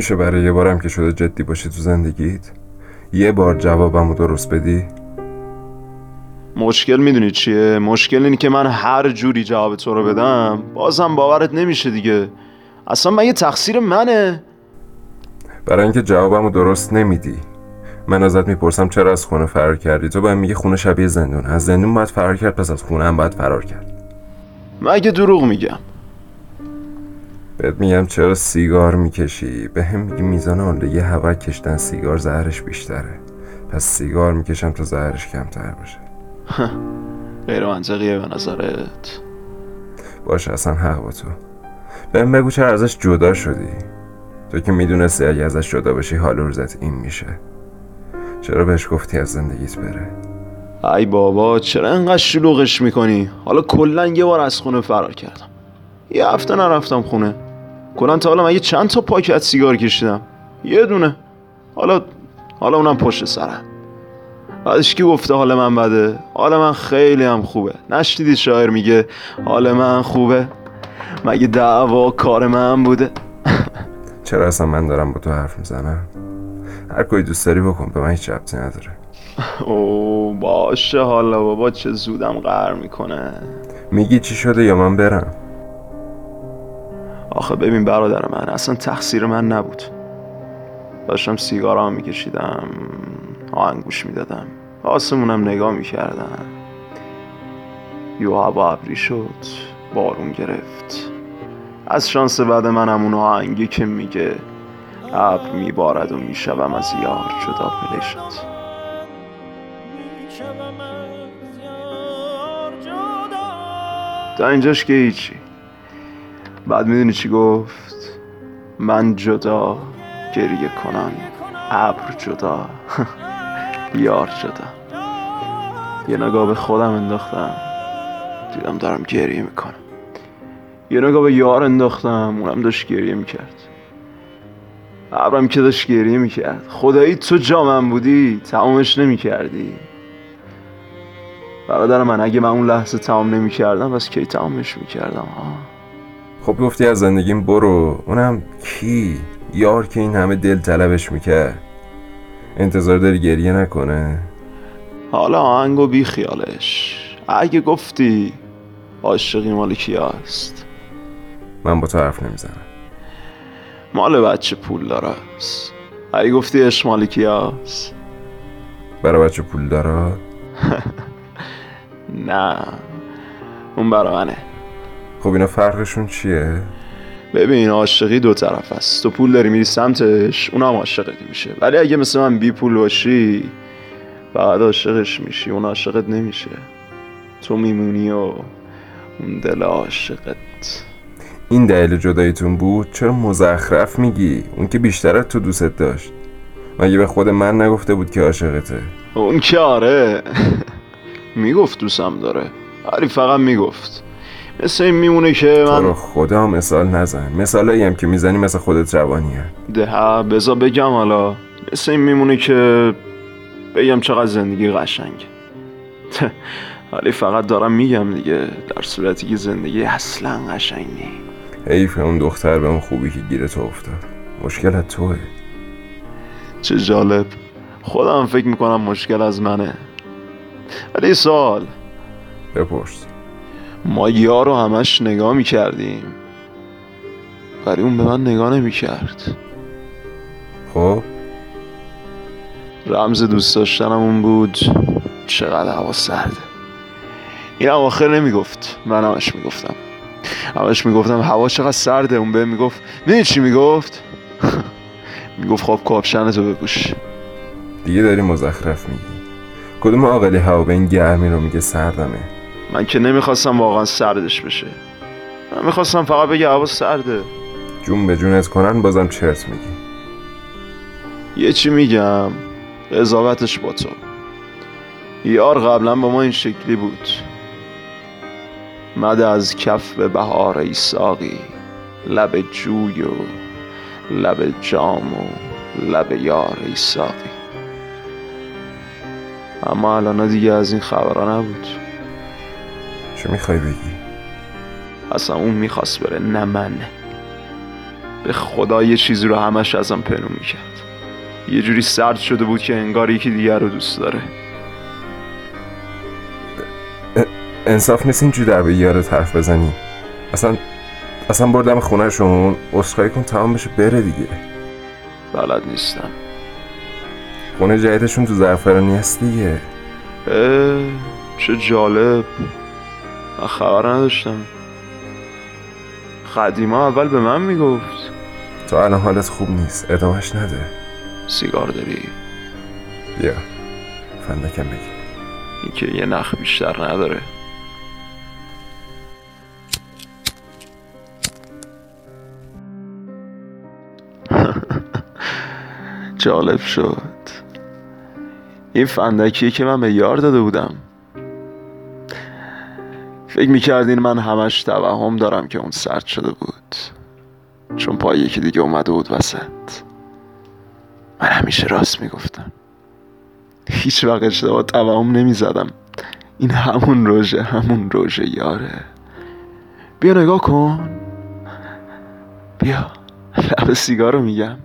میشه برای یه بارم که شده جدی باشی تو زندگیت؟ یه بار جوابمو درست بدی؟ مشکل می‌دونی چیه؟ مشکل اینه که من هر جوری جواب تو رو بدم بازم باورت نمیشه دیگه. اصلا من یه تقصیر منه؟ برای اینکه جوابمو درست نمیدی. من ازت می‌پرسم چرا از خونه فرار کردی؟ تو باید میگه خونه شبیه زندون از زندون باید فرار کرد پس از خونه هم باید فرار کرد. مگه دروغ میگم؟ بهت میگم چرا سیگار می‌کشی؟ به هم میگی میزان آلودگی هوا کشتن سیگار زهرش بیشتره. پس سیگار می‌کشم تا زهرش کمتر باشه. غیر منطقیه به نظرت. باشه اصلا حق با تو. بهم بگو چرا ازش جدا شدی. تو که می‌دونستی اگه ازش جدا بشی حال روزت این میشه. چرا بهش گفتی از زندگیت بره؟ ای بابا چرا انقدر شلوغش می‌کنی؟ حالا کلا یه بار از خونه فرار کردم. یه هفته نرفتم خونه. کلا تا حالا مگه چند تا پاکت سیگار کشیدم. یه دونه. حالا حالا اونم پشت سرم. بعدش کی گفته حال من بده؟ حال من خیلی هم خوبه. نشنیدی شاعر میگه حال من خوبه؟ مگه دعوا کار من بوده؟ چرا اصلا من دارم با تو حرف می‌زنم؟ هر کوی دوست داری بکن به من هیچ ربطی نداره. او باشه حالا بابا چه زودم قهر می‌کنه. میگی چی شده یا من برم؟ آخه ببین برادر من اصلا تقصیر من نبود. داشتم سیگارا میکشیدم آهنگ گوش می‌دادم آسمونم نگاه می‌کردم. یو هوا ابری شد بارون گرفت. از شانس بعد منم اون آهنگی که میگه ابر میبارد و می‌شوم از یار جدا پله شد تا اینجاش که هیچی. بعد می‌دونی چی گفت؟ من جدا گریه کنم ابر جدا یار جدا. یه نگاه به خودم انداختم دیدم دارم گریه می‌کنم. یه نگاه به یار انداختم اونم داشت گریه می‌کرد. ابرم که داشت گریه می‌کرد. خدایی تو جا من بودی تمامش نمی‌کردی. برادر من اگه من اون لحظه تمام نمی‌کردم بس کی تمامش می‌کردم؟ ها خب گفتی از زندگیم برو. اونم کی؟ یار که این همه دل طلبش می‌کرد. انتظار داری گریه نکنه؟ حالا آهنگو بی خیالش. اگه گفتی عاشقی مال کیاست؟ من با تو حرف نمی‌زنم. مال بچه پول داره است اگه گفتی عشق مال کیاست؟ برای بچه پول داره نه. اون برا منه. خب اینا فرقشون چیه؟ ببین عاشقی دو طرف است. تو پول داری میری سمتش اونم عاشقت میشه. ولی اگه مثل من بی پول باشی بعد عاشقش میشی اون عاشقت نمیشه. تو میمونی و اون دل عاشقت. این دلیل جداییتون بود؟ چرا مزخرف میگی؟ اون که بیشتر تو دوستت داشت. مگه به خود من نگفته بود که عاشقته؟ اون که آره. می‌گفت دوستم داره. ولی فقط می‌گفت. مثل این میمونه که تو رو من خدا مثال نزن. مثالایی هم که می‌زنی مثل خودت روانیه. ده بزا بگم حالا. مثل این میمونه که بگم چقدر زندگی قشنگ ولی فقط دارم میگم دیگه در صورتی که زندگی اصلا قشنگ نی حیف اون دختر به اون خوبی که گیره تو افتاد. مشکلت توه. چه جالب. خودم فکر می‌کنم مشکل از منه. ولی سوال. بپرس. ما یار رو همش نگاه می‌کردیم ولی اون به من نگاه نمی‌کرد. خب؟ رمز دوست داشتنم اون بود چقدر هوا سرده. این آخر نمی‌گفت من همش می‌گفتم. همش می‌گفتم هوا چقدر سرده اون به می‌گفت می‌دونی چی می‌گفت؟ می‌گفت خب کاپشن تو بپوش. دیگه داری مزخرف میگی. کدوم عاقلی هوا به این گرمی رو میگه سردمه؟ من که نمی‌خواستم واقعا سردش بشه. من می‌خواستم فقط بگه هوا سرده. جون به جونت کنن بازم چرت میگی. یه چی میگم؟ قضاوتش با تو. یار قبلا با ما این شکلی بود. مده از کف به بهار ایساقی لب جوی و لب جام و لب یار ایساقی اما الان دیگه از این خبرها نبود. چه می‌خوای بگی؟ اصلا اون می‌خواست بره نه من. به خدا یه چیزی رو همش ازم پنهون می‌کرد. یه جوری سرد شده بود که انگار یکی دیگر رو دوست داره. انصاف نیست اینجوری در به یارت حرف بزنی. اصلا اصلا بردم خونهشون اسخایی کن تمام بشه بره دیگه. بلد نیستم. خونه جدیدشون تو زرفرانی هست دیگه. اه چه جالب. خبر نداشتم. قدیما اول به من می‌گفت. تو الان حالت خوب نیست. ادامهش نده. سیگار داری؟ بیا. فندکم بگی این که یه نخ بیشتر نداره. جالب شد. این فندکیه که من به یار داده بودم. فکر می‌کردین من همش توهم دارم که اون سرد شده بود. چون پای یکی دیگه اومده بود وسط. من همیشه راست می‌گفتم. هیچ وقت اشتباه توهم نمی‌زدم. این همون روژه همون روژه یاره. بیا نگاه کن. بیا. لب سیگار رو میگم.